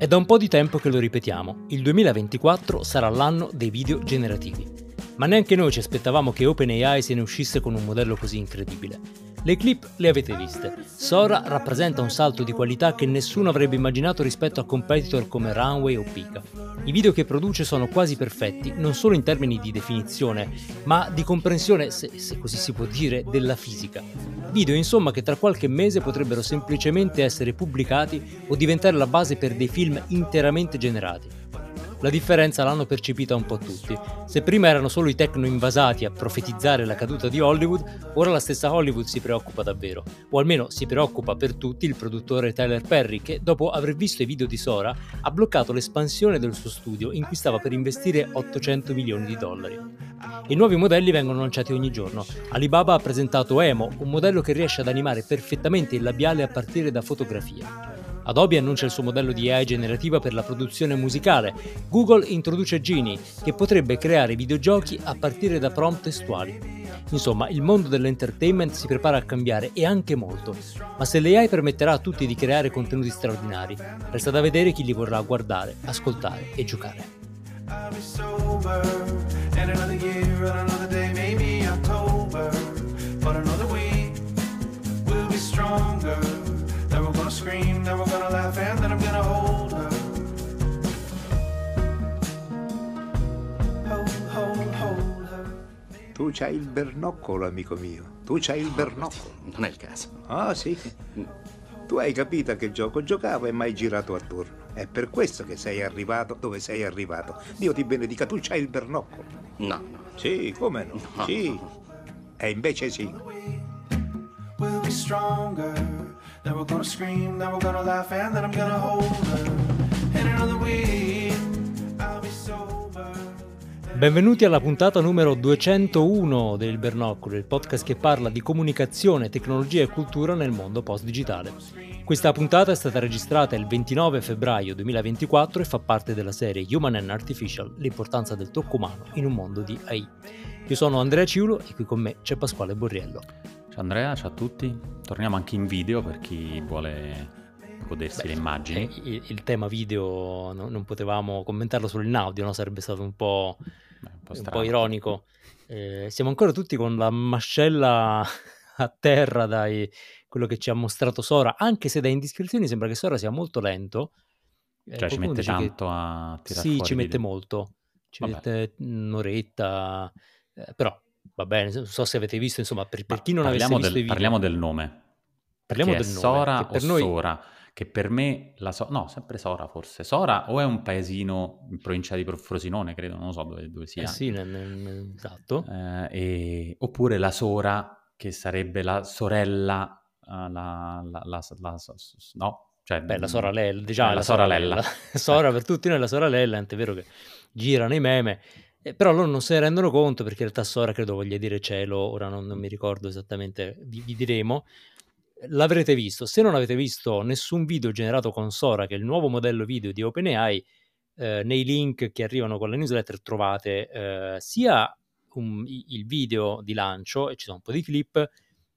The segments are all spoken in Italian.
È da un po' di tempo che lo ripetiamo, il 2024 sarà l'anno dei video generativi. Ma neanche noi ci aspettavamo che OpenAI se ne uscisse con un modello così incredibile. Le clip le avete viste. Sora rappresenta un salto di qualità che nessuno avrebbe immaginato rispetto a competitor come Runway o Pika. I video che produce sono quasi perfetti, non solo in termini di definizione, ma di comprensione, se, se così si può dire, della fisica. Video insomma che tra qualche mese potrebbero semplicemente essere pubblicati o diventare la base per dei film interamente generati. La differenza l'hanno percepita un po' tutti. Se prima erano solo i tecno invasati a profetizzare la caduta di Hollywood, ora la stessa Hollywood si preoccupa davvero. O almeno si preoccupa per tutti il produttore Tyler Perry che, dopo aver visto i video di Sora, ha bloccato l'espansione del suo studio in cui stava per investire 800 milioni di dollari. I nuovi modelli vengono lanciati ogni giorno. Alibaba ha presentato Emo, un modello che riesce ad animare perfettamente il labiale a partire da fotografie. Adobe annuncia il suo modello di AI generativa per la produzione musicale. Google introduce Genie, che potrebbe creare videogiochi a partire da prompt testuali. Insomma, il mondo dell'entertainment si prepara a cambiare e anche molto. Ma se l'AI permetterà a tutti di creare contenuti straordinari, resta da vedere chi li vorrà guardare, ascoltare e giocare. Tu c'hai il bernoccolo, amico mio. Tu c'hai il bernoccolo. Non è il caso. Ah, sì. Tu hai capito a che gioco giocavo e mai girato attorno. È per questo che sei arrivato dove sei arrivato. Dio ti benedica, tu c'hai il bernoccolo. No, no. Sì, come no? No. Sì. E invece sì. We'll be stronger. Then we're gonna scream, then we're gonna laugh, and then I'm gonna hold her. In another week. Benvenuti alla puntata numero 201 del Bernocolo, il podcast che parla di comunicazione, tecnologia e cultura nel mondo post-digitale. Questa puntata è stata registrata il 29 febbraio 2024 e fa parte della serie Human and Artificial, l'importanza del tocco umano in un mondo di AI. Io sono Andrea Ciulo e qui con me c'è Pasquale Borriello. Ciao Andrea, ciao a tutti. Torniamo anche in video per chi vuole godersi le immagini. Eh, il, il tema video no- non potevamo commentarlo solo in audio, no? sarebbe stato un po', Beh, po' un po' ironico. Eh, siamo ancora tutti con la mascella a terra dai quello che ci ha mostrato Sora, anche se da indiscrezioni sembra che Sora sia molto lento. Eh, Cioè ci mette dice che- tanto a tirare Sì, ci mette video. molto, ci Vabbè. mette un'oretta, eh, però va bene, non so se avete visto, insomma, per, per chi non avesse parliamo visto del, i video, parliamo del nome. parliamo del nome, Sora per o noi... Sora? Che per me la So- no, sempre Sora forse. Sora o è un paesino in provincia di Frosinone, credo, non lo so dove, dove sia. Eh sì, nel- nel- esatto. Eh, e- oppure la Sora, che sarebbe la sorella, eh, la, la- la- la- no? Cioè, Beh, la mm, sorella, diciamo, eh, la la sorella. Sora per tutti noi è la sorella, tant'è vero che girano i meme, eh, però loro non se ne rendono conto perché in realtà Sora credo voglia dire cielo, ora non, non mi ricordo esattamente, vi, vi diremo. L'avrete visto, se non avete visto nessun video generato con Sora, che è il nuovo modello video di OpenAI, eh, nei link che arrivano con la newsletter trovate eh, sia un- il video di lancio, e ci sono un po' di clip,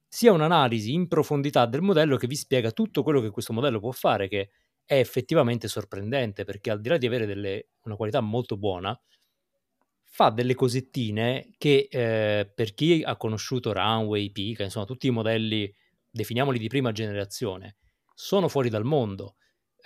sia un'analisi in profondità del modello che vi spiega tutto quello che questo modello può fare, che è effettivamente sorprendente, perché al di là di avere delle- una qualità molto buona, fa delle cosettine che eh, per chi ha conosciuto Runway, Pika, insomma tutti i modelli, definiamoli di prima generazione, sono fuori dal mondo.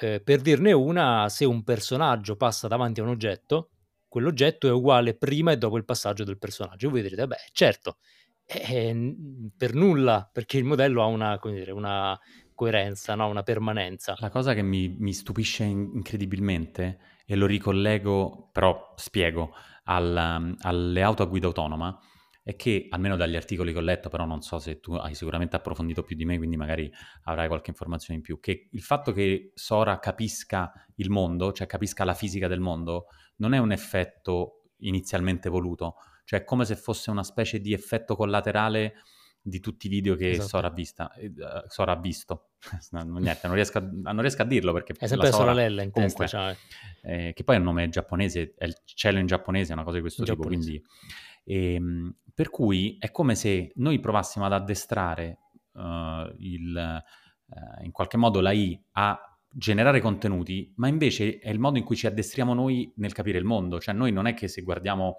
Eh, per dirne una, se un personaggio passa davanti a un oggetto, quell'oggetto è uguale prima e dopo il passaggio del personaggio. Voi direte, beh, certo, eh, n- per nulla, perché il modello ha una, dire, una coerenza, no? una permanenza. La cosa che mi, mi stupisce in- incredibilmente, e lo ricollego, però spiego, al- alle auto a guida autonoma, è che, almeno dagli articoli che ho letto, però non so se tu hai sicuramente approfondito più di me, quindi magari avrai qualche informazione in più, che il fatto che Sora capisca il mondo, cioè capisca la fisica del mondo, non è un effetto inizialmente voluto, cioè è come se fosse una specie di effetto collaterale di tutti i video che Esatto. Sora ha, vista, eh, Sora ha visto. Niente, non riesco, a, non riesco a dirlo perché È sempre la Sora- sorella in comunque, testa, cioè. eh, che poi è un nome giapponese, è il cielo in giapponese, è una cosa di questo In tipo, quindi... ehm, per cui è come se noi provassimo ad addestrare eh, il, eh, in qualche modo la I a generare contenuti, ma invece è il modo in cui ci addestriamo noi nel capire il mondo. Cioè noi non è che se guardiamo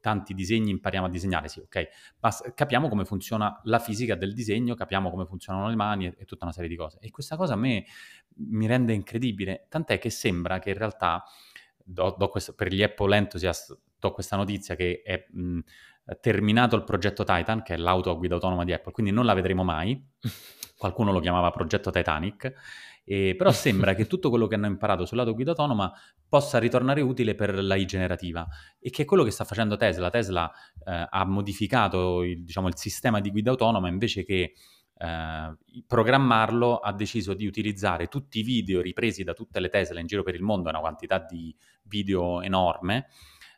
tanti disegni impariamo a disegnare, sì, ok, ma capiamo come funziona la fisica del disegno, capiamo come funzionano le mani e, e tutta una serie di cose. E questa cosa a me mi rende incredibile, tant'è che sembra che in realtà, do, do questo, per gli Apple Enthusiast, do questa notizia che è mh, terminato il progetto Titan, che è l'auto a guida autonoma di Apple, quindi non la vedremo mai. Qualcuno lo chiamava progetto Titanic eh, però sembra che tutto quello che hanno imparato sul lato guida autonoma possa ritornare utile per l'AI generativa e che è quello che sta facendo Tesla. Tesla eh, ha modificato il, diciamo, il, sistema di guida autonoma invece che eh, programmarlo ha deciso di utilizzare tutti i video ripresi da tutte le Tesla in giro per il mondo, una quantità di video enorme,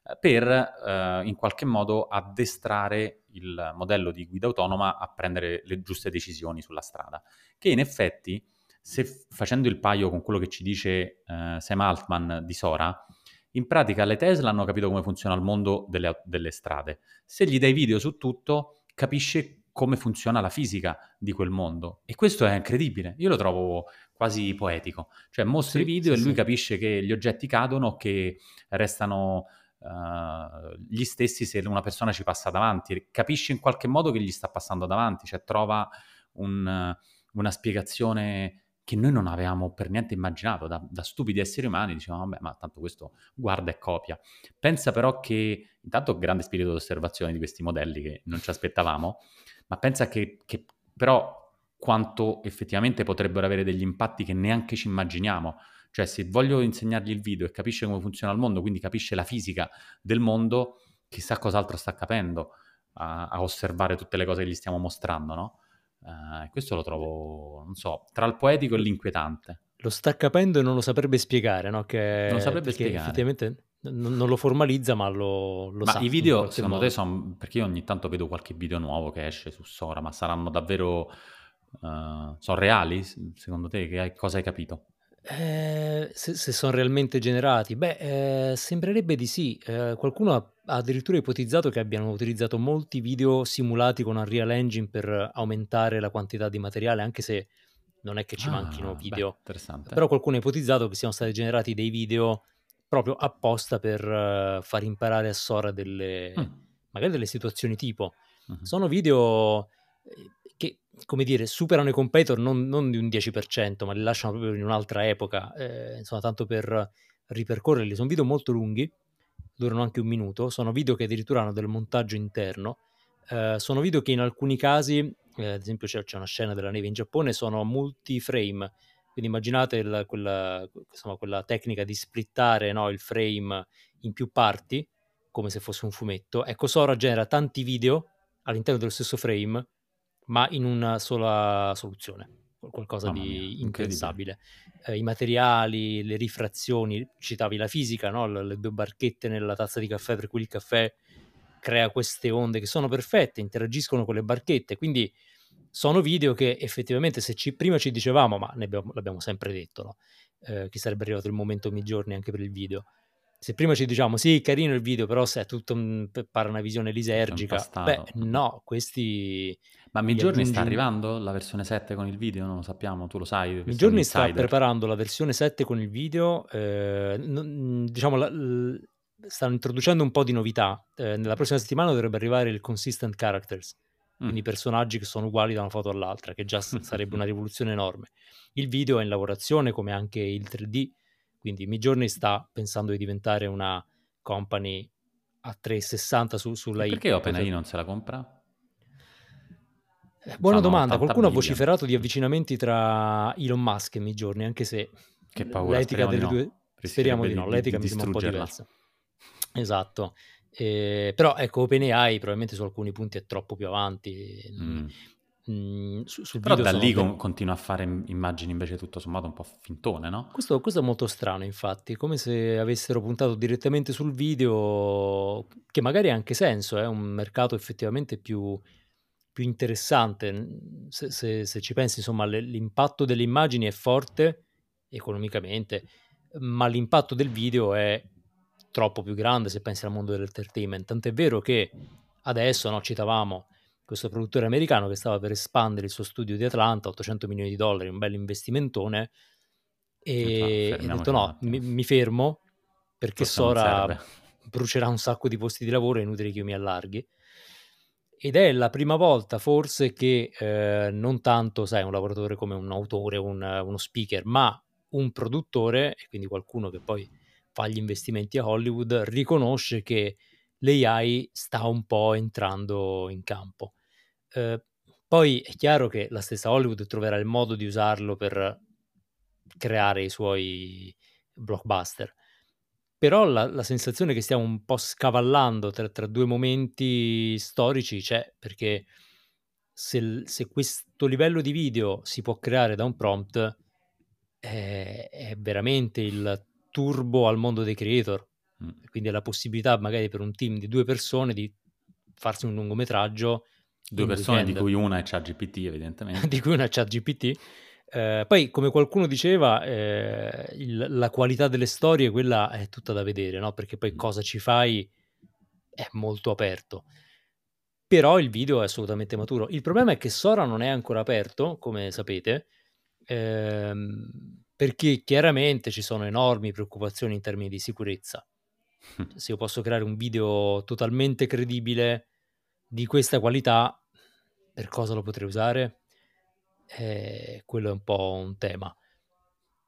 eh, per eh, in qualche modo addestrare il modello di guida autonoma a prendere le giuste decisioni sulla strada, che in effetti se facendo il paio con quello che ci dice eh, Sam Altman di Sora, in pratica le Tesla hanno capito come funziona il mondo delle, delle strade. Se gli dai video su tutto, capisce come funziona la fisica di quel mondo. E questo è incredibile. Io lo trovo quasi poetico. Cioè, mostri sì, video sì, e lui sì. capisce che gli oggetti cadono, che restano uh, gli stessi se una persona ci passa davanti. Capisce in qualche modo che gli sta passando davanti, cioè trova un, una spiegazione che noi non avevamo per niente immaginato, da, da stupidi esseri umani, dicevamo, vabbè, ma tanto questo guarda e copia. Pensa però che, intanto grande spirito di osservazione di questi modelli che non ci aspettavamo, ma pensa che, che però quanto effettivamente potrebbero avere degli impatti che neanche ci immaginiamo. Cioè, se voglio insegnargli il video e capisce come funziona il mondo, quindi capisce la fisica del mondo, chissà cos'altro sta capendo a, a osservare tutte le cose che gli stiamo mostrando, no? Uh, questo lo trovo, non so, tra il poetico e l'inquietante. Lo sta capendo e non lo saprebbe spiegare, no? Che, non lo saprebbe spiegare. Effettivamente non, non, lo formalizza, ma lo, lo ma sa. i video, secondo modo. te, sono... Perché io ogni tanto vedo qualche video nuovo che esce su Sora, ma saranno davvero... Uh, sono reali, secondo te? Che, cosa hai capito? Eh, se, se sono realmente generati? Beh, eh, sembrerebbe di sì. Eh, qualcuno ha, ha addirittura ipotizzato che abbiano utilizzato molti video simulati con Unreal Engine per aumentare la quantità di materiale, anche se non è che ci manchino Ah, video. beh, interessante. Però qualcuno ha ipotizzato che siano stati generati dei video proprio apposta per eh, far imparare a Sora delle, Mm, magari delle situazioni tipo. mhm. Sono video eh, come dire, superano i competitor non, non di un 10%, ma li lasciano proprio in un'altra epoca, eh, insomma, tanto per ripercorrerli. Sono video molto lunghi, durano anche un minuto, sono video che addirittura hanno del montaggio interno, eh, sono video che in alcuni casi, eh, ad esempio c'è, c'è una scena della neve in Giappone, sono multi-frame, quindi immaginate il- quella, insomma, quella tecnica di splittare no, il frame in più parti, come se fosse un fumetto. Ecco, Sora genera tanti video all'interno dello stesso frame, ma in una sola soluzione, qual- qualcosa Mamma di impensabile. Eh, I materiali, le rifrazioni, citavi la fisica, no? Le, le due barchette nella tazza di caffè, per cui il caffè crea queste onde che sono perfette, interagiscono con le barchette, quindi sono video che effettivamente se ci, prima ci dicevamo, ma ne abbiamo- l'abbiamo sempre detto, no? Eh, che sarebbe arrivato il momento Midjourney anche per il video. Se prima ci diciamo sì, carino il video, però se è tutto un, pare una visione lisergica, beh, no, questi Ma Midjourney sta aggiungi arrivando la versione 7 con il video? Non lo sappiamo, tu lo sai, Midjourney sta preparando la versione 7 con il video, eh, non- diciamo, la- l- stanno introducendo un po' di novità. Eh, nella prossima settimana dovrebbe arrivare il consistent characters, Mm. quindi personaggi che sono uguali da una foto all'altra, che già sarebbe una rivoluzione enorme. Il video è in lavorazione, come anche il 3D, quindi Midjourney sta pensando di diventare una company a 360 su, sulla E I. perché OpenAI non se la compra? Eh, Buona domanda, qualcuno ha vociferato di avvicinamenti tra Elon Musk e Midjourney, anche se Che paura, l'etica delle no. due... Speriamo di no, l'etica di mi sembra un po' diversa. Esatto. Eh, però ecco, OpenAI probabilmente su alcuni punti è troppo più avanti. Mm. Mm, su- sul Però da lì ben- con- continua a fare im- immagini invece tutto sommato un po' fintone, no? Questo, questo è molto strano, infatti, come se avessero puntato direttamente sul video, che magari ha anche senso, è un mercato effettivamente più, più interessante. Se, se- se ci pensi, insomma, le- l'impatto delle immagini è forte economicamente, ma l'impatto del video è troppo più grande se pensi al mondo dell'entertainment. Tant'è vero che adesso, no, citavamo questo produttore americano che stava per espandere il suo studio di Atlanta, 800 milioni di dollari, un bel investimentone, e fermiamoci detto no, mi, mi fermo perché Forse Sora brucerà un sacco di posti di lavoro, è inutile che io mi allarghi. Ed è la prima volta forse che eh, non tanto, sai, un lavoratore come un autore, un- uno speaker, ma un produttore, e quindi qualcuno che poi fa gli investimenti a Hollywood, riconosce che l'AI sta un po' entrando in campo. Eh, poi è chiaro che la stessa Hollywood troverà il modo di usarlo per creare i suoi blockbuster. Però la, la sensazione che stiamo un po' scavallando tra, tra due momenti storici c'è, perché se, se questo livello di video si può creare da un prompt, è, è veramente il turbo al mondo dei creator. Mm. Quindi è la possibilità magari per un team di due persone di farsi un lungometraggio Due persone di weekend cui una è ChatGPT, evidentemente. di cui una chat GPT. Eh, poi, come qualcuno diceva, eh, il- la qualità delle storie, quella è tutta da vedere, no? Perché poi Mm. cosa ci fai è molto aperto. Però il video è assolutamente maturo. Il problema è che Sora non è ancora aperto, come sapete, ehm, perché chiaramente ci sono enormi preoccupazioni in termini di sicurezza. Se io posso creare un video totalmente credibile di questa qualità, per cosa lo potrei usare? Eh, quello è un po' un tema.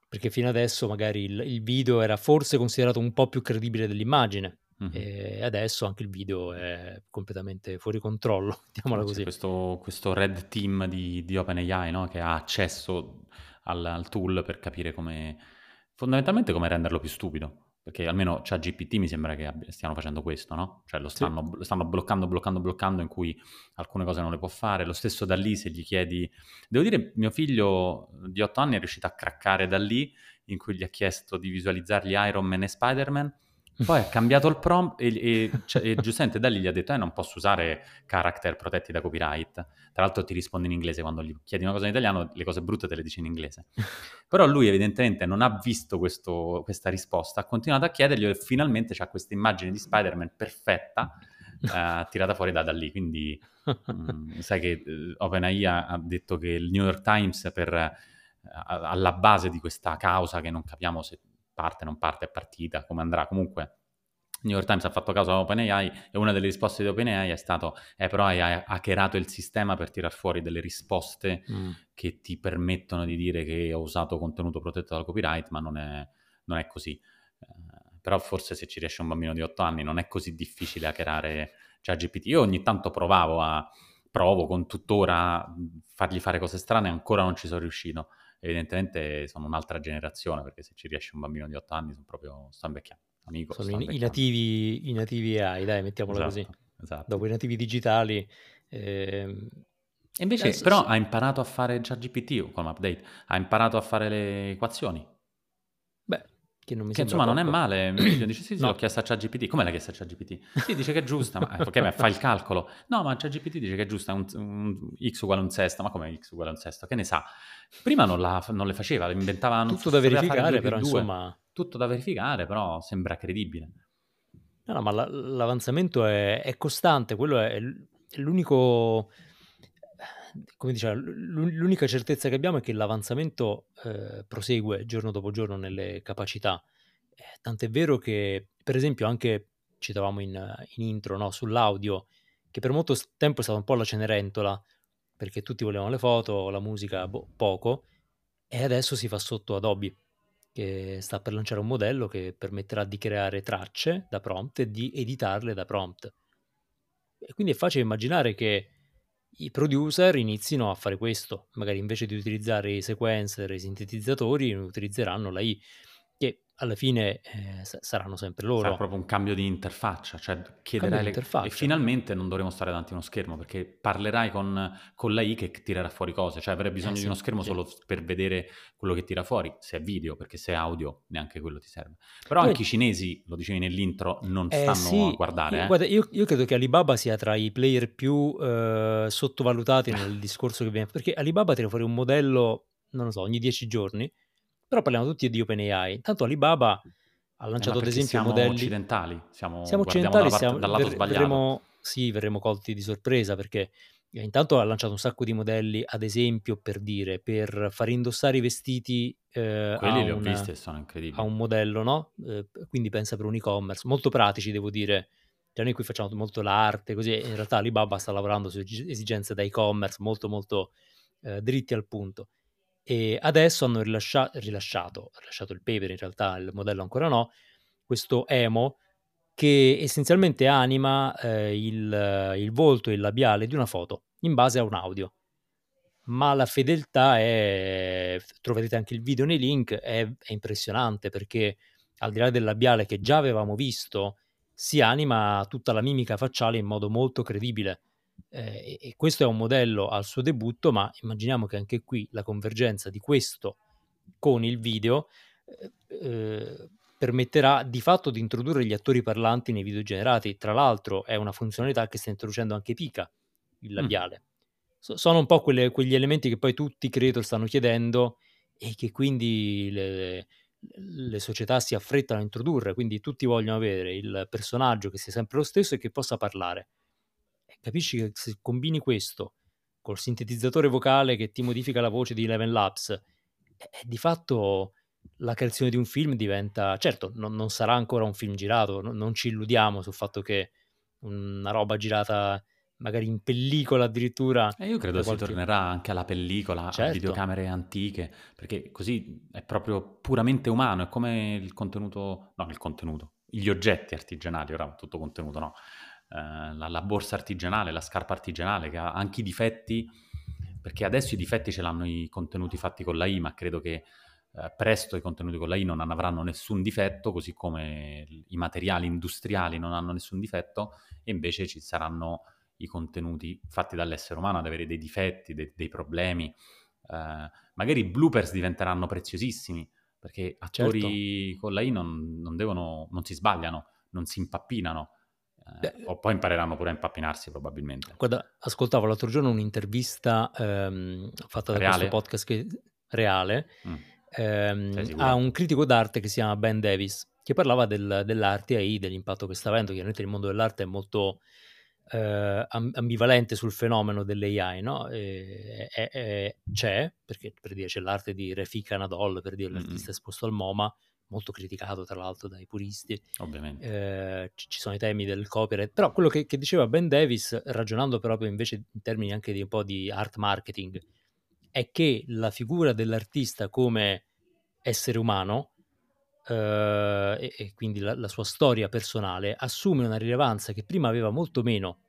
Perché fino adesso magari il, il video era forse considerato un po' più credibile dell'immagine. Mhm. E adesso anche il video è completamente fuori controllo, mettiamola C'è così. questo, questo red team di, di OpenAI no? che ha accesso al, al tool per capire come, fondamentalmente come renderlo più stupido. Perché almeno ChatGPT mi sembra che abbi- stiano facendo questo, no? Cioè lo Sì. stanno, lo stanno bloccando, bloccando, bloccando, in cui alcune cose non le può fare. Lo stesso da lì, se gli chiedi... Devo dire, mio figlio di 8 anni è riuscito a craccare da lì, in cui gli ha chiesto di visualizzargli Iron Man e Spider-Man, poi ha cambiato il prompt e, e- cioè- e giustamente da lì gli ha detto: Eh, non posso usare character protetti da copyright. Tra l'altro ti risponde in inglese quando gli chiedi una cosa in italiano, le cose brutte te le dice in inglese. Però lui, evidentemente, non ha visto questo- questa risposta, ha continuato a chiedergli e finalmente c'ha questa immagine di Spider-Man perfetta eh, tirata fuori da, da lì. Quindi, mm, sai che eh, OpenAI ha, detto che il New York Times, per, eh, alla base di questa causa che non capiamo se parte, non parte, è partita, come andrà. Comunque, New York Times ha fatto causa a OpenAI e una delle risposte di OpenAI è stato: Eh, però hai ha- hackerato il sistema per tirar fuori delle risposte Mm. che ti permettono di dire che ho usato contenuto protetto dal copyright, ma non è, non è così. Eh, però forse se ci riesce un bambino di 8 anni non è così difficile hackerare ChatGPT. Io ogni tanto provavo a provo con tuttora a fargli fare cose strane, ancora non ci sono riuscito. Evidentemente sono un'altra generazione, perché se ci riesce un bambino di 8 anni sono proprio sto invecchiando. Amico, Sono i, i nativi, i nativi AI, dai, mettiamola Esatto, così. esatto. Dopo i nativi digitali. ehm, E invece, adesso però, sì. ha imparato a fare ChatGPT con l'update, ha imparato a fare le equazioni. Che non mi Che insomma non è poco. male. Dice: Sì, sì, No. l'ho chiesto a ChatGPT. Come l'hai chiesto a ChatGPT? Sì, dice che è giusta. Ma ok, ma fa il calcolo. No, ma ChatGPT dice che è giusta. Un, un x uguale un sesto. Ma come x uguale un sesto? Che ne sa? Prima non, la- non le faceva, le inventava. Non Tutto da verificare, però due. insomma... Tutto da verificare, però sembra credibile. No, no, ma la- l'avanzamento è, è costante, quello è l'unico, come l'u- l'unica certezza che abbiamo è che l'avanzamento eh, prosegue giorno dopo giorno nelle capacità. Eh, tant'è vero che, per esempio, anche citavamo in, in intro, no, sull'audio, che per molto tempo è stata un po' la Cenerentola, perché tutti volevano le foto, la musica boh, poco, e adesso si fa sotto Adobe che sta per lanciare un modello che permetterà di creare tracce da prompt e di editarle da prompt. E quindi è facile immaginare che i producer inizino a fare questo, magari invece di utilizzare i sequencer e i sintetizzatori, utilizzeranno la I, alla fine eh, sa- saranno sempre Sarà loro. proprio un cambio di interfaccia, cioè chiederai di le... interfaccia. e finalmente non dovremo stare davanti a uno schermo perché parlerai con, con la I che tirerà fuori cose, cioè avrai bisogno Eh di sì, uno schermo sì. solo per vedere quello che tira fuori, se è video, perché se è audio neanche quello ti serve. Però Poi- anche i cinesi, lo dicevi nell'intro, non Eh stanno sì, a guardare, io, eh. guarda, io, io credo che Alibaba sia tra i player più eh, sottovalutati nel discorso che viene, perché Alibaba tira fuori un modello, non lo so, ogni dieci giorni, però parliamo tutti di OpenAI. Tanto Alibaba ha Eh, lanciato ad esempio siamo modelli... occidentali, siamo, Siamo occidentali, dalla siamo- dal lato ver- sbagliato. verremo, sì, verremo colti di sorpresa perché Eh, Intanto ha lanciato un sacco di modelli, ad esempio, per dire, per far indossare i vestiti eh, a, Quelli li ho visti e sono a incredibili. un modello, no? Eh, quindi pensa per un e-commerce, molto pratici, devo dire. Cioè noi qui facciamo molto l'arte, così in realtà Alibaba sta lavorando su esi- esigenze da e-commerce molto molto eh, dritti al punto. E adesso hanno rilascia- rilasciato, rilasciato il paper, in realtà il modello ancora no, questo Emo che essenzialmente anima eh, il, il volto e il labiale di una foto in base a un audio. Ma la fedeltà è, troverete anche il video nei link, è, è impressionante perché al di là del labiale che già avevamo visto, si anima tutta la mimica facciale in modo molto credibile. Eh, e, questo è un modello al suo debutto, ma immaginiamo che anche qui la convergenza di questo con il video eh, eh, permetterà di fatto di introdurre gli attori parlanti nei video generati. Tra l'altro è una funzionalità che sta introducendo anche Pika, il Mm. labiale. So- sono un po' quelle- quegli elementi che poi tutti credo stanno chiedendo e che quindi le, le società si affrettano a introdurre, quindi tutti vogliono avere il personaggio che sia sempre lo stesso e che possa parlare. Capisci che se combini questo col sintetizzatore vocale che ti modifica la voce di Eleven Labs, eh, di fatto la creazione di un film diventa... Certo, non, non sarà ancora un film girato, no- non ci illudiamo sul fatto che una roba girata magari in pellicola addirittura E io credo da si qualche... tornerà anche alla pellicola, a Certo, videocamere antiche, perché così è proprio puramente umano, è come il contenuto, no, il contenuto, gli oggetti artigianali, ora tutto contenuto, no? Eh, la, la borsa artigianale, la scarpa artigianale che ha anche i difetti, perché adesso i difetti ce l'hanno i contenuti fatti con la I, ma credo che eh, presto i contenuti con la I non avranno nessun difetto, così come i materiali industriali non hanno nessun difetto, e invece ci saranno i contenuti fatti dall'essere umano ad avere dei difetti, dei, dei problemi. Eh, magari i bloopers diventeranno preziosissimi perché certo. attori con la I non, non devono, non si sbagliano, non si impappinano. Eh, o poi impareranno pure a impappinarsi probabilmente. Guarda, ascoltavo l'altro giorno un'intervista ehm, fatta da questo Reale? podcast che- reale Mm. ehm, a un critico d'arte che si chiama Ben Davis, che parlava del- dell'arte AI, dell'impatto che sta avendo. Chiaramente il mondo dell'arte è molto eh, am- ambivalente sul fenomeno dell'AI, no? E- e- e- c'è, perché per dire c'è l'arte di Refik Anadol, per dire l'artista mm. esposto al MoMA, molto criticato tra l'altro dai puristi. Ovviamente. Eh, ci sono i temi del copyright, però quello che, che diceva Ben Davis, ragionando proprio invece in termini anche di un po' di art marketing, è che la figura dell'artista come essere umano eh, e, e quindi la, la sua storia personale assume una rilevanza che prima aveva molto meno,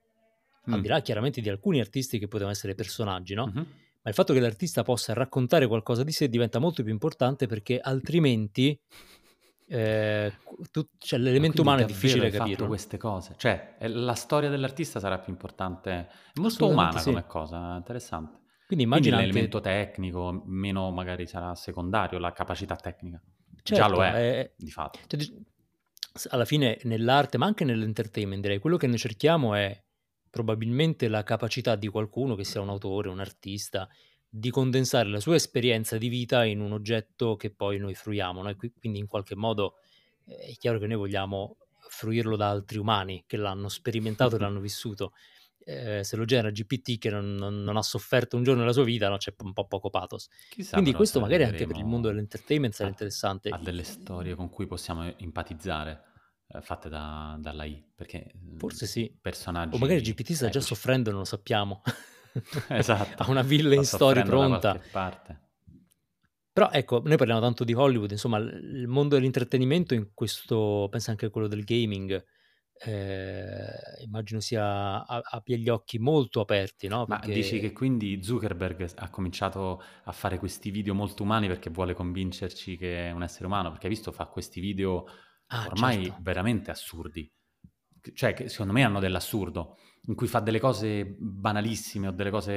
al Mm. di là chiaramente di alcuni artisti che potevano essere personaggi, no? Mhm. Ma il fatto che l'artista possa raccontare qualcosa di sé diventa molto più importante perché altrimenti eh, tu- cioè, l'elemento quindi umano è difficile capirlo. queste cose? Cioè, è- la storia dell'artista sarà più importante, è molto umana sì. come cosa, interessante. Quindi Quindi immagina anche, l'elemento tecnico meno magari sarà secondario, la capacità tecnica. Già certo, lo è, è- di fatto. cioè, alla fine nell'arte, ma anche nell'entertainment, direi, quello che noi cerchiamo è probabilmente la capacità di qualcuno, che sia un autore, un artista, di condensare la sua esperienza di vita in un oggetto che poi noi fruiamo, no? E qui- quindi in qualche modo eh, è chiaro che noi vogliamo fruirlo da altri umani che l'hanno sperimentato e l'hanno vissuto. Eh, se lo genera GPT che non, non- non ha sofferto un giorno nella sua vita, no, c'è un po' poco pathos. Chissà Quindi questo magari anche per il mondo dell'entertainment sarà interessante. a delle storie con cui possiamo empatizzare, fatte da, dall'AI, perché mm, Forse sì. personaggi O magari GPT sta già soffrendo e non lo sappiamo. Esatto. ha una villa in storia da pronta. qualche parte. Però ecco, noi parliamo tanto di Hollywood, insomma, il mondo dell'intrattenimento in questo, pensa anche a quello del gaming, eh, immagino sia a- abbia gli occhi molto aperti, no? Ma dici che Perché quindi Zuckerberg ha cominciato a fare questi video molto umani perché vuole convincerci che è un essere umano? Perché hai visto fa questi video ah, ormai certo. veramente assurdi, cioè che secondo me hanno dell'assurdo, in cui fa delle cose banalissime o delle cose...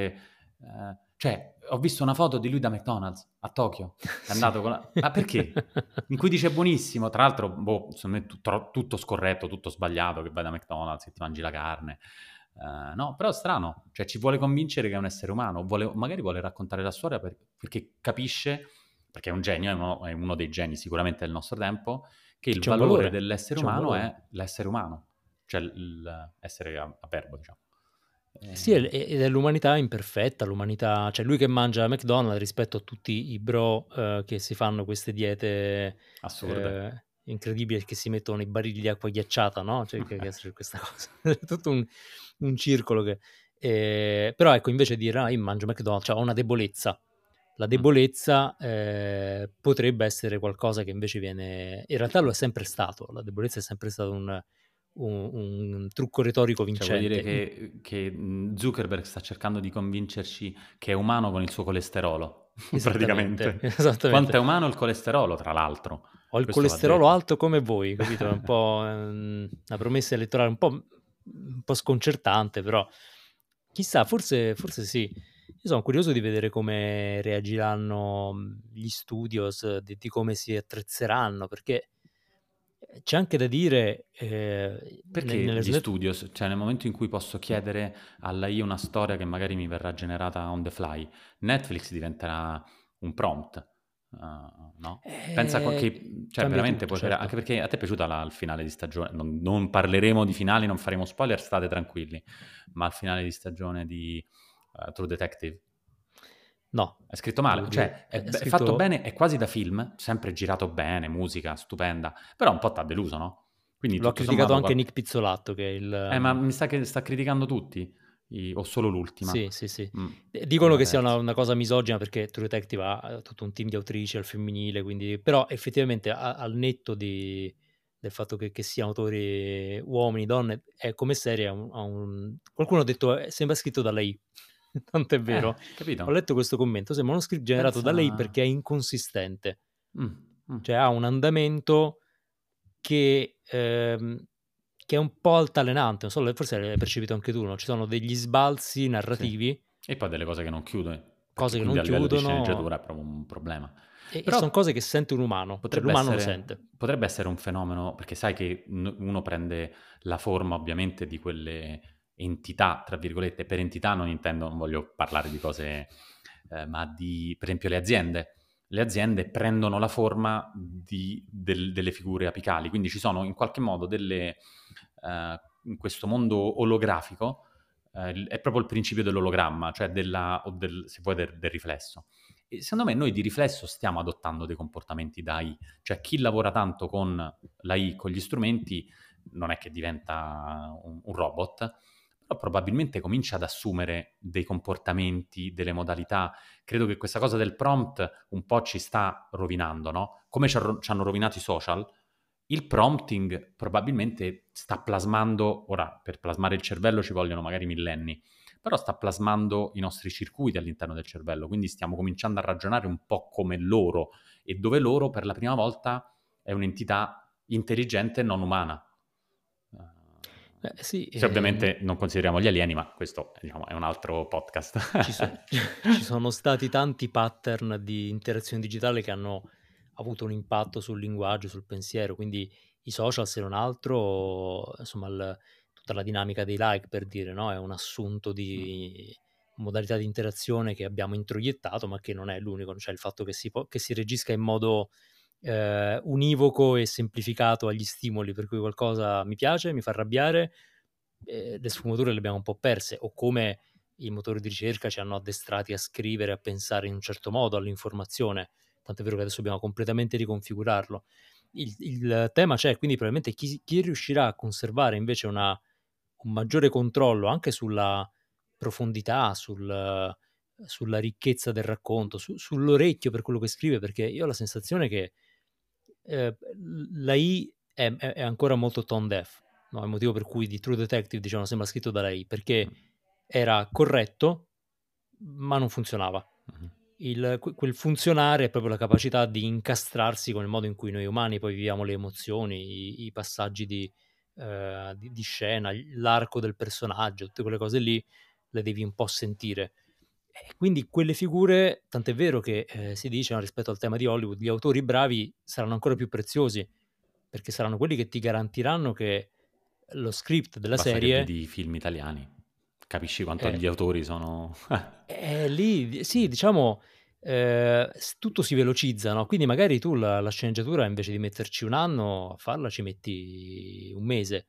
eh, cioè, ho visto una foto di lui da McDonald's a Tokyo, è andato con la... Ma perché? In cui dice buonissimo, tra l'altro, boh, secondo me tutto, tutto scorretto, tutto sbagliato, che vai da McDonald's e ti mangi la carne. Eh, no, però è strano, cioè ci vuole convincere che è un essere umano, vuole- magari vuole raccontare la storia per- perché capisce, perché è un genio, è uno, è uno dei geni sicuramente del nostro tempo, che il valore, valore, dell'essere umano valore. è l'essere umano, cioè l'essere a, a verbo, diciamo. Eh, Sì, ed è l'umanità imperfetta, l'umanità cioè lui che mangia McDonald's rispetto a tutti i bro, uhm, che si fanno queste diete, Assurde. ehm, incredibili che si mettono nei barili di acqua ghiacciata, no, cioè che che questa cosa è tutto un un circolo che ehm, però ecco invece dire: "Ah, io mangio McDonald's, cioè ho una debolezza." La debolezza, ehm, potrebbe essere qualcosa che invece viene in realtà lo è sempre stato, la debolezza è sempre stato un un un trucco retorico Cioè vuoi dire vincente. che che, mhmm, Zuckerberg sta cercando di convincerci che è umano con il suo colesterolo, Esattamente, praticamente. esattamente. Quanto è umano il colesterolo, tra l'altro. Ho il Questo colesterolo alto come voi, capito? È un po', ehm, una promessa elettorale un po' un po' sconcertante, però chissà, forse forse sì. Io son curioso di vedere come reagiranno, mhmm, gli studios, di di come si attrezzeranno, perché, ehm, c'è anche da dire, ne Perché nelle gli studios? Cioè nel momento in cui posso chiedere all'AI una storia che magari mi verrà generata on the fly, Netflix diventerà un prompt, uhm, no? Pensa Eh, che mhmm, cioè veramente tutto, certo. anche perché a te è piaciuta la il finale di stagione non non parleremo di finali, non faremo spoiler, state tranquilli, ma il finale di stagione di, uhm, True Detective? No, È scritto male, cioè è è è fatto scritto bene, è quasi da film, sempre girato bene, musica stupenda, però un po' t'ha deluso, no? Quindi ha tutto criticato sommato anche qual Nick Pizzolatto che è il Eh, ma mi sa che sta criticando tutti? I o solo l'ultima? Sì, sì, sì. D come dicono che sia una una cosa misogina perché True Detective ha ha tutto un team di autrici al femminile, quindi però effettivamente a al netto di del fatto che che siano autori uomini, donne, è come serie ha un ha un qualcuno ha detto: "Eh, sembra scritto dall'AI." Tant'è vero. Eh, Ho letto questo commento: "Sembra uno script generato Pensa perché è inconsistente." Mh, mh. Cioè ha un andamento che ehm, che è un po' altalenante, non so, forse l'hai percepito anche tu, no, ci sono degli sbalzi Sì. narrativi E poi delle cose che non perché cose che non a chiudono sceneggiatura è proprio un problema. e e Però cose che sente un umano, cioè potrebbe l'umano lo essere sente. potrebbe essere un fenomeno perché sai che uno prende la forma ovviamente di quelle "entità", tra virgolette, per entità non intendo non voglio parlare di cose ehm, ma di per esempio le aziende. Le aziende prendono la forma di del delle figure apicali, quindi ci sono in qualche modo delle ehm, in questo mondo olografico, il è proprio il principio dell'ologramma, cioè della o del se vuoi del del riflesso. E secondo me noi di riflesso stiamo adottando dei comportamenti da AI, cioè chi lavora tanto con l'AI, con gli strumenti, non è che diventa un un robot, però probabilmente comincia ad assumere dei comportamenti, delle modalità. Credo che questa cosa del prompt un po' ci sta rovinando, no, come ci ha ro c'hanno rovinato i social, il prompting probabilmente sta plasmando ora per plasmare il cervello ci vogliono magari millenni, però sta plasmando i nostri circuiti all'interno del cervello, quindi stiamo cominciando a ragionare un po' come loro e dove loro per la prima volta è un'entità intelligente non umana. Eh, sì, se ehm ovviamente non consideriamo gli alieni, ma questo diciamo è un altro podcast. Ci so ci sono stati tanti pattern di interazione digitale che hanno avuto un impatto sul linguaggio, sul pensiero, quindi i social se non altro, insomma il tutta la dinamica dei like per dire, no, è un assunto di modalità di interazione che abbiamo introiettato, ma che non è l'unico, cioè il fatto che si po che si reagisca in modo, ehm, univoco e semplificato agli stimoli, per cui qualcosa mi piace, mi fa arrabbiare, ehm, le sfumature le abbiamo un po' perse, o come i motori di ricerca ci hanno addestrati a scrivere, a pensare in un certo modo all'informazione, tant'è vero che adesso dobbiamo completamente riconfigurarlo. Il il tema c'è, quindi probabilmente chi chi riuscirà a conservare invece una un maggiore controllo anche sulla profondità, sul sulla ricchezza del racconto, su sull'orecchio per quello che scrive, perché io ho la sensazione che, ehm, l l'AI è è ancora molto tone deaf, no, è il motivo per cui di True Detective dicevano sembra scritto dall'AI, perché Mh. era corretto, ma non funzionava. Mh-mh. Il que quel funzionare è proprio la capacità di incastrarsi con il modo in cui noi umani poi viviamo le emozioni, i i passaggi di ehm, di di scena, i l'arco del personaggio, tutte quelle cose lì le devi un po' sentire. E quindi quelle figure tant'è vero che, ehm, si dice, no, rispetto al tema di Hollywood, gli autori bravi saranno ancora più preziosi, perché saranno quelli che ti garantiranno che lo script della Basta serie vedi i film italiani, capisci quanto Eh. gli autori sono Eh, lì sì, diciamo, s tutto si velocizza, no, quindi magari tu la la sceneggiatura invece di metterci 1 anno a farla ci metti 1 mese,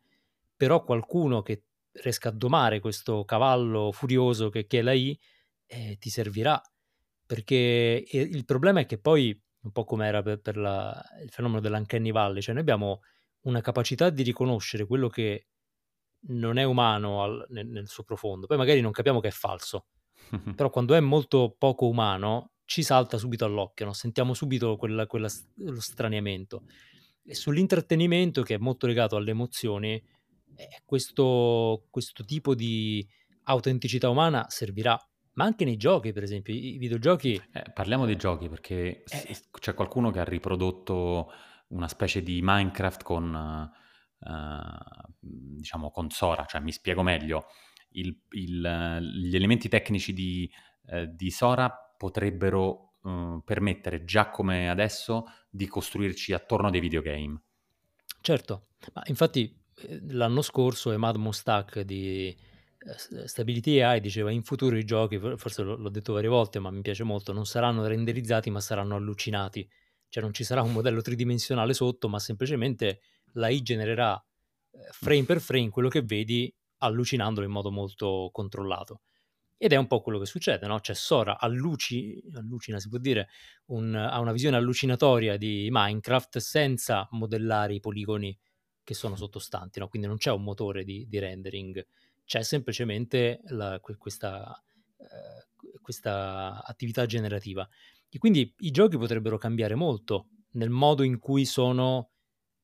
però qualcuno che riesca a domare questo cavallo furioso che, che è la I, eh, ti servirà. Perché il problema è che poi, un po' come era per, per la, il fenomeno dell'uncanny valley, cioè noi abbiamo una capacità di riconoscere quello che non è umano al, nel, nel, suo profondo, poi magari non capiamo che è falso, però quando è molto poco umano ci salta subito all'occhio, no? sentiamo subito quella, quella, lo straniamento. E sull'intrattenimento, che è molto legato alle emozioni, eh, questo, questo tipo di autenticità umana servirà ma anche nei giochi, per esempio, i videogiochi. Eh, parliamo dei giochi perché eh. c'è qualcuno che ha riprodotto una specie di Minecraft con, uh, diciamo, con Sora, cioè mi spiego meglio. Il, il, gli elementi tecnici di, uh, di Sora potrebbero uh, permettere, già come adesso, di costruirci attorno dei videogame. Certo, ma infatti eh, l'anno scorso Emad Mustak di Stability AI diceva in futuro i giochi, forse l'ho detto varie volte, ma mi piace molto, non saranno renderizzati ma saranno allucinati. Cioè non ci sarà un modello tridimensionale sotto, ma semplicemente l'AI genererà eh, frame per frame quello che vedi allucinandolo in modo molto controllato. Ed è un po' quello che succede, no? Cioè Sora alluci, allucina, si può dire, un, ha una visione allucinatoria di Minecraft senza modellare i poligoni che sono sottostanti, no? Quindi non c'è un motore di, di rendering c'è semplicemente la, questa, eh, questa attività generativa. E quindi i giochi potrebbero cambiare molto nel modo in cui sono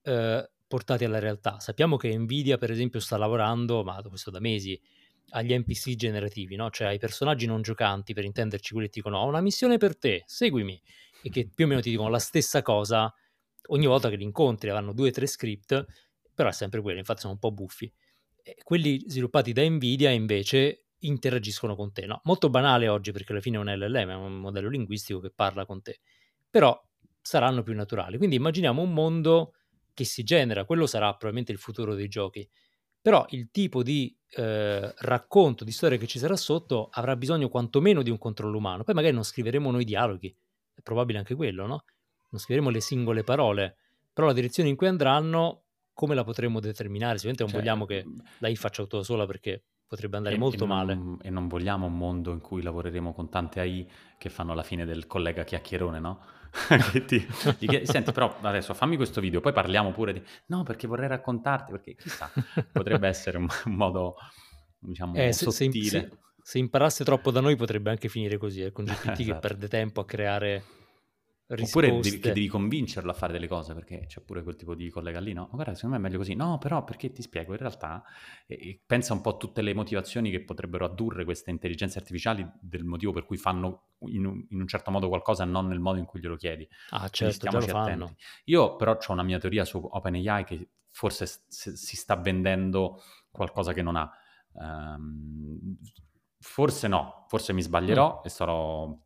eh, portati alla realtà. Sappiamo che Nvidia, per esempio, sta lavorando, ma questo da mesi, agli NPC generativi, no? cioè ai personaggi non giocanti, per intenderci, quelli che ti dicono ho una missione per te, seguimi, e che più o meno ti dicono la stessa cosa ogni volta che li incontri, hanno due o tre script, però è sempre quello, infatti sono un po' buffi quelli sviluppati da Nvidia invece interagiscono con te. No? Molto banale oggi perché alla fine è un LLM, è un modello linguistico che parla con te, però saranno più naturali. Quindi immaginiamo un mondo che si genera, quello sarà probabilmente il futuro dei giochi, però il tipo di eh, racconto, di storia che ci sarà sotto avrà bisogno quantomeno di un controllo umano. Poi magari non scriveremo noi dialoghi, è probabile anche quello, no? Non scriveremo le singole parole, però la direzione in cui andranno come la potremmo determinare? Sicuramente non cioè, vogliamo che mm, lei faccia tutto da sola perché potrebbe andare e, molto e male. Non, e non vogliamo un mondo in cui lavoreremo con tante AI che fanno la fine del collega chiacchierone, no? che ti, ti chiedi, Senti, però adesso fammi questo video, poi parliamo pure di... No, perché vorrei raccontarti, perché chissà, potrebbe essere un, un modo, diciamo, eh, se, sottile. Se, se, se, imparasse troppo da noi potrebbe anche finire così, eh, con GPT esatto. che perde tempo a creare risposte. Oppure devi, che devi convincerlo a fare delle cose, perché c'è pure quel tipo di collega lì, no? Ma guarda, secondo me è meglio così. No, però perché ti spiego, in realtà eh, pensa un po' a tutte le motivazioni che potrebbero addurre queste intelligenze artificiali del motivo per cui fanno in un, in un certo modo qualcosa non nel modo in cui glielo chiedi. Ah, certo, già lo fanno. Io però ho una mia teoria su OpenAI che forse s- si sta vendendo qualcosa che non ha. Um, forse no, forse mi sbaglierò mm. e sarò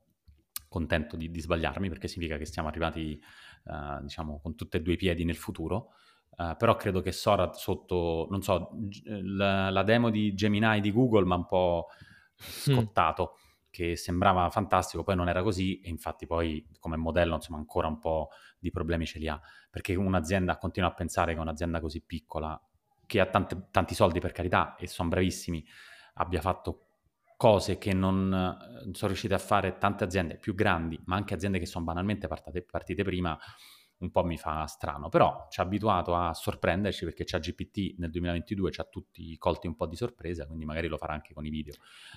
contento di, di, sbagliarmi perché significa che siamo arrivati, uh, diciamo, con tutti e due i piedi nel futuro. Uh, però credo che Sora sotto, non so, la, la, demo di Gemini di Google mi ha un po' mm. scottato, mm. che sembrava fantastico, poi non era così e infatti poi come modello insomma ancora un po' di problemi ce li ha, perché un'azienda continua a pensare che un'azienda così piccola, che ha tante, tanti soldi per carità e sono bravissimi, abbia fatto cose che non eh, sono riuscite a fare tante aziende più grandi, ma anche aziende che sono banalmente partite, partite prima, un po' mi fa strano. Però ci ha abituato a sorprenderci perché c'ha GPT nel 2022, ci ha tutti colti un po' di sorpresa, quindi magari lo farà anche con i video.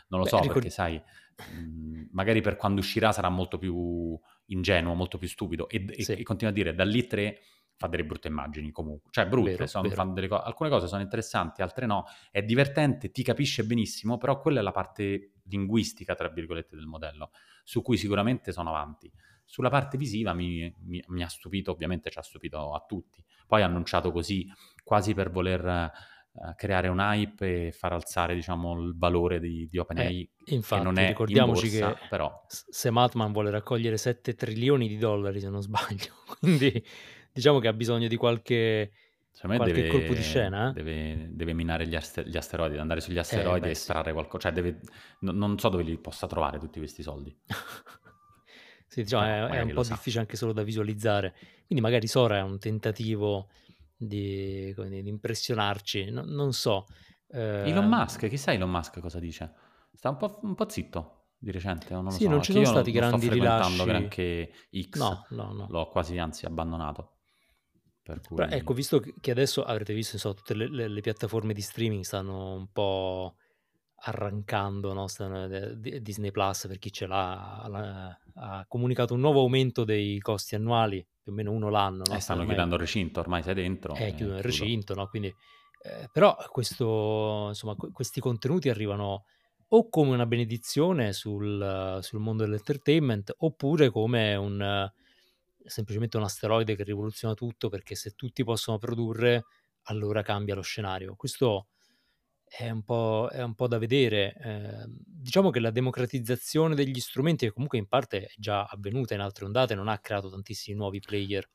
Non lo Beh, so ricord- perché sai, mh, mm, magari per quando uscirà sarà molto più ingenuo, molto più stupido e, sì. e, e continua a dire dall'I 3 fa delle brutte immagini comunque, cioè brutte, vero, sono, vero. Co- alcune cose sono interessanti, altre no, è divertente, ti capisce benissimo, però quella è la parte linguistica, tra virgolette, del modello, su cui sicuramente sono avanti. Sulla parte visiva mi, mi, mi ha stupito, ovviamente ci ha stupito a tutti, poi ha annunciato così, quasi per voler... Uh, creare un hype e far alzare diciamo, il valore di, di OpenAI eh, infatti, che non è ricordiamoci borsa, che però... Sam Altman vuole raccogliere 7 trilioni di dollari se non sbaglio quindi diciamo che ha bisogno di qualche, qualche deve, colpo di scena. Eh? Deve, deve, minare gli, aster- gli, asteroidi, andare sugli eh, asteroidi eh, beh, e estrarre sì. qualcosa. Cioè deve, no, non so dove li possa trovare tutti questi soldi. sì, diciamo, no, è, è, un po' sa. difficile anche solo da visualizzare. Quindi magari Sora è un tentativo di, di impressionarci, no, non so. Eh, Elon Musk, chissà Elon Musk cosa dice? Sta un po', un po' zitto di recente, non lo Sì, so. non ci sono stati non sto grandi frequentando rilasci. granché X, No, no, no. l'ho quasi anzi abbandonato. Per Però cui... ecco, visto che adesso avrete visto, insomma, tutte le, le- le piattaforme di streaming stanno un po' arrancando, no? Stanno- eh, Di- Disney Plus, per chi ce l'ha, la- ha comunicato un nuovo aumento dei costi annuali, più o meno uno l'anno, no? Eh, stanno Ormai- chiudendo il recinto, ormai sei dentro. eh, eh, chiudono il recinto, no? Quindi, eh, però questo, insomma, que- questi contenuti arrivano o come una benedizione sul, sul mondo dell'entertainment oppure come un, semplicemente un asteroide che rivoluziona tutto perché se tutti possono produrre allora cambia lo scenario. Questo è un po', è un po' da vedere. Eh, diciamo che la democratizzazione degli strumenti, che comunque in parte è già avvenuta in altre ondate, non ha creato tantissimi nuovi player.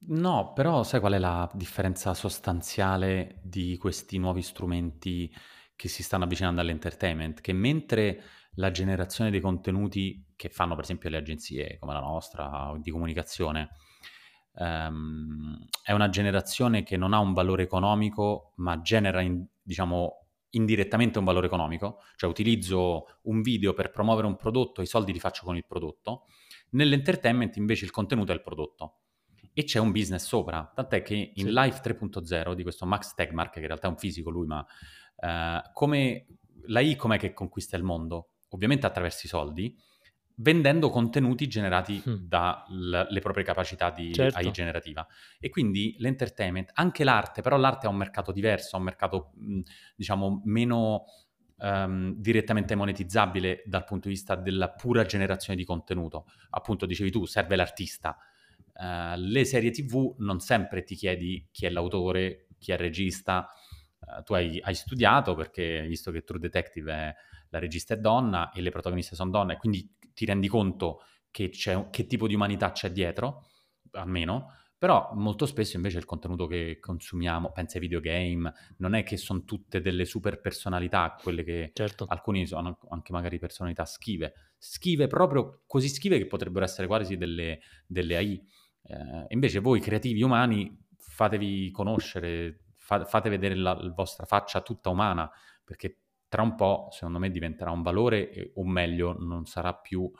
No, però sai qual è la differenza sostanziale di questi nuovi strumenti che si stanno avvicinando all'entertainment? Che mentre la generazione dei contenuti che fanno per esempio le agenzie come la nostra di comunicazione ehm, è una generazione che non ha un valore economico ma genera in- diciamo indirettamente un valore economico, cioè utilizzo un video per promuovere un prodotto, i soldi li faccio con il prodotto, nell'entertainment invece il contenuto è il prodotto e c'è un business sopra. Tant'è che in Sì. Life 3.0 di questo Max Tegmark, che in realtà è un fisico lui, ma eh, come la I com'è che conquista il mondo? Ovviamente attraverso i soldi, vendendo contenuti generati Mm. dalle proprie capacità di Certo. AI generativa. E quindi l'entertainment, anche l'arte, però l'arte ha un mercato diverso, ha un mercato diciamo meno ehm, direttamente monetizzabile dal punto di vista della pura generazione di contenuto. Appunto, dicevi tu, serve l'artista. Eh, le serie TV non sempre ti chiedi chi è l'autore, chi è il regista. Eh, tu hai, hai studiato perché visto che True Detective è la regista è donna e le protagoniste sono donne, quindi ti rendi conto che, c'è, che tipo di umanità c'è dietro, almeno. Però molto spesso invece il contenuto che consumiamo, pensa ai videogame, non è che sono tutte delle super personalità, quelle che Certo. alcuni sono anche magari personalità schive, schive proprio così schive che potrebbero essere quasi delle, delle AI. Eh, invece voi creativi umani fatevi conoscere, fa- fate vedere la, la vostra faccia tutta umana, perché tra un po', secondo me, diventerà un valore, o meglio, non sarà più,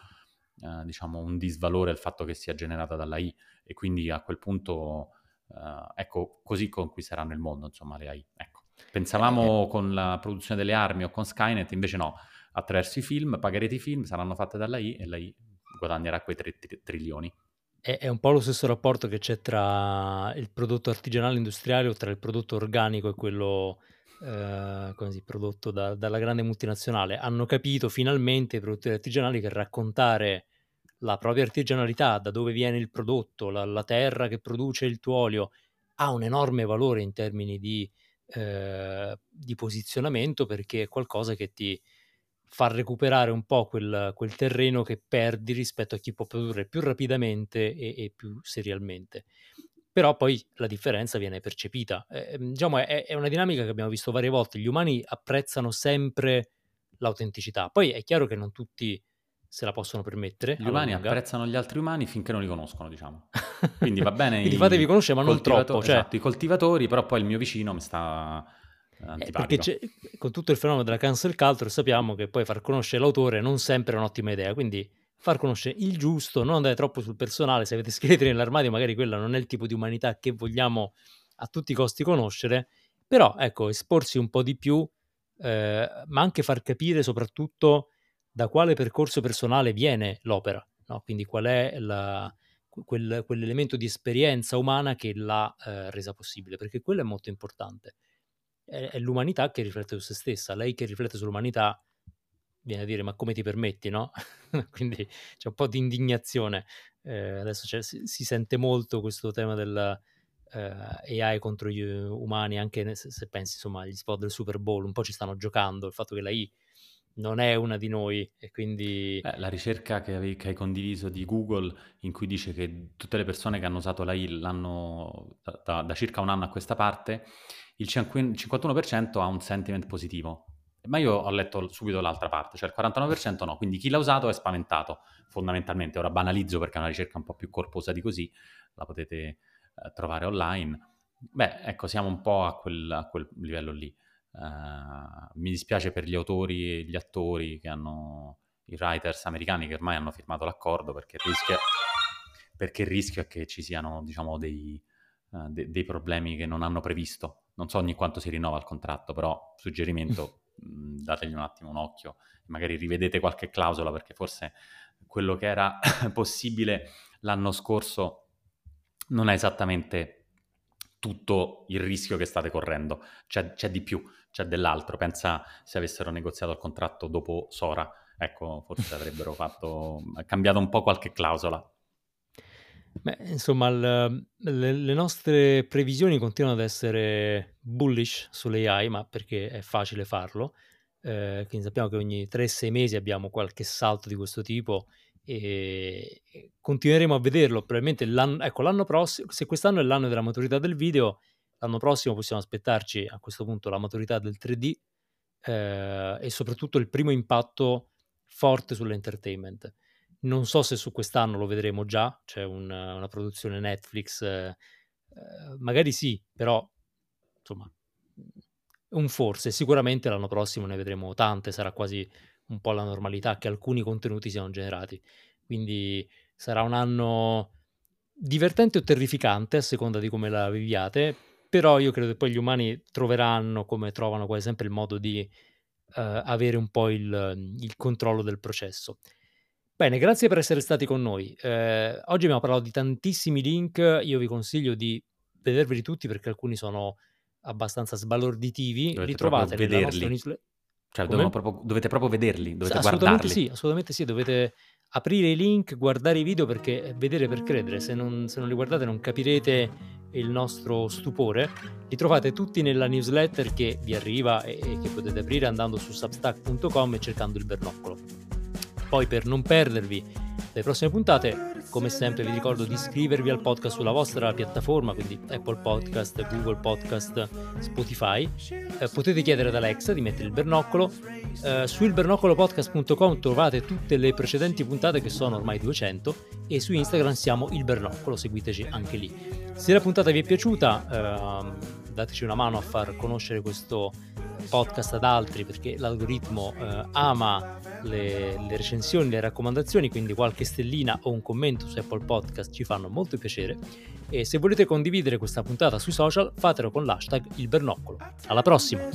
eh, diciamo, un disvalore il fatto che sia generata dall'AI. E quindi a quel punto, eh, ecco, così conquisteranno il mondo, insomma, le AI. Ecco. Pensavamo con la produzione delle armi o con Skynet, invece no, attraverso i film, pagherete i film, saranno fatte dall'AI e l'AI guadagnerà quei 3 trilioni. È, è un po' lo stesso rapporto che c'è tra il prodotto artigianale industriale o tra il prodotto organico e quello eh, come si, prodotto da- dalla grande multinazionale. Hanno capito finalmente i produttori artigianali che raccontare la propria artigianalità, da dove viene il prodotto, la, la terra che produce il tuo olio, ha un enorme valore in termini di, eh, di posizionamento perché è qualcosa che ti fa recuperare un po' quel, quel terreno che perdi rispetto a chi può produrre più rapidamente e, e più serialmente. Però poi la differenza viene percepita. Eh, diciamo, è, è una dinamica che abbiamo visto varie volte. Gli umani apprezzano sempre l'autenticità. Poi è chiaro che non tutti se la possono permettere. Gli umani lunga. apprezzano gli altri umani finché non li conoscono, diciamo. Quindi va bene Quindi fatevi conoscere, ma non troppo. Cioè, Esatto, i coltivatori, però poi il mio vicino mi sta eh, Eh, perché c'è- con tutto il fenomeno della cancel culture sappiamo che poi far conoscere l'autore non sempre è un'ottima idea, quindi far conoscere il giusto, non andare troppo sul personale, se avete scheletri nell'armadio magari quella non è il tipo di umanità che vogliamo a tutti i costi conoscere, però ecco, esporsi un po' di più, eh, ma anche far capire soprattutto da quale percorso personale viene l'opera, no? quindi qual è la- quel- quell'elemento di esperienza umana che l'ha eh, resa possibile, perché quello è molto importante è, è l'umanità che riflette su se stessa. Lei che riflette sull'umanità viene a dire: Ma come ti permetti, no? Quindi c'è un po' di indignazione. Eh, adesso si, si sente molto questo tema del eh, AI contro gli umani, anche se, se pensi insomma agli spot del Super Bowl, un po' ci stanno giocando. Il fatto che la I non è una di noi e quindi Eh, la ricerca che, avevi- che hai condiviso di Google in cui dice che tutte le persone che hanno usato la I l'hanno da, da- da circa un anno a questa parte, il 5 51% ha un sentiment positivo. Ma io ho letto subito l'altra parte, cioè il 49% no, quindi chi l'ha usato è spaventato fondamentalmente. Ora banalizzo perché è una ricerca un po' più corposa di così, la potete eh, trovare online. Beh, ecco, siamo un po' a quel, a quel livello lì. Uh, mi dispiace per gli autori e gli attori che hanno i writers americani che ormai hanno firmato l'accordo perché il rischio, perché il rischio è che ci siano diciamo, dei, uh, de- dei, problemi che non hanno previsto. Non so ogni quanto si rinnova il contratto, però suggerimento dategli un attimo un occhio magari rivedete qualche clausola perché forse quello che era possibile l'anno scorso non è esattamente tutto il rischio che state correndo, c'è, c'è di più, c'è dell'altro. Pensa se avessero negoziato il contratto dopo Sora, ecco, forse avrebbero fatto, cambiato un po' qualche clausola. Beh, insomma, il, le, le, nostre previsioni continuano ad essere bullish sull'AI, ma perché è facile farlo. Eh, quindi sappiamo che ogni 3-6 mesi abbiamo qualche salto di questo tipo e, continueremo a vederlo. Probabilmente l'anno, ecco, l'anno prossimo, se quest'anno è l'anno della maturità del video, l'anno prossimo possiamo aspettarci a questo punto la maturità del 3D eh, e soprattutto il primo impatto forte sull'entertainment. Non so se su quest'anno lo vedremo già, c'è un, una produzione Netflix, eh, eh, magari sì, però insomma, un forse. Sicuramente l'anno prossimo ne vedremo tante, sarà quasi un po' la normalità che alcuni contenuti siano generati. Quindi sarà un anno divertente o terrificante a seconda di come la viviate, però io credo che poi gli umani troveranno, come trovano quasi sempre, il modo di uh, avere un po' il, il controllo del processo. Bene, grazie per essere stati con noi. Eh, oggi abbiamo parlato di tantissimi link, io vi consiglio di vederveli tutti perché alcuni sono abbastanza sbalorditivi. Dovete Li trovate nella vederli. nostra. Cioè, proprio- dovete proprio vederli, dovete assolutamente guardarli. sì, assolutamente sì, dovete aprire i link, guardare i video perché è vedere per credere, se non, se non li guardate non capirete il nostro stupore. Li trovate tutti nella newsletter che vi arriva e, e che potete aprire andando su substack.com e cercando il bernoccolo. Poi per non perdervi le prossime puntate, come sempre vi ricordo di iscrivervi al podcast sulla vostra piattaforma, quindi Apple Podcast, Google Podcast, Spotify. Eh, potete chiedere ad Alexa di mettere il bernoccolo. Eh, su ilbernoccolopodcast.com trovate tutte le precedenti puntate che sono ormai 200 e su Instagram siamo il bernoccolo, seguiteci anche lì. Se la puntata vi è piaciuta, ehm, dateci una mano a far conoscere questo podcast ad altri perché l'algoritmo eh, ama le, le recensioni, le raccomandazioni, quindi qualche stellina o un commento su Apple Podcast ci fanno molto piacere. E se volete condividere questa puntata sui social, fatelo con l'hashtag il bernoccolo. Alla prossima!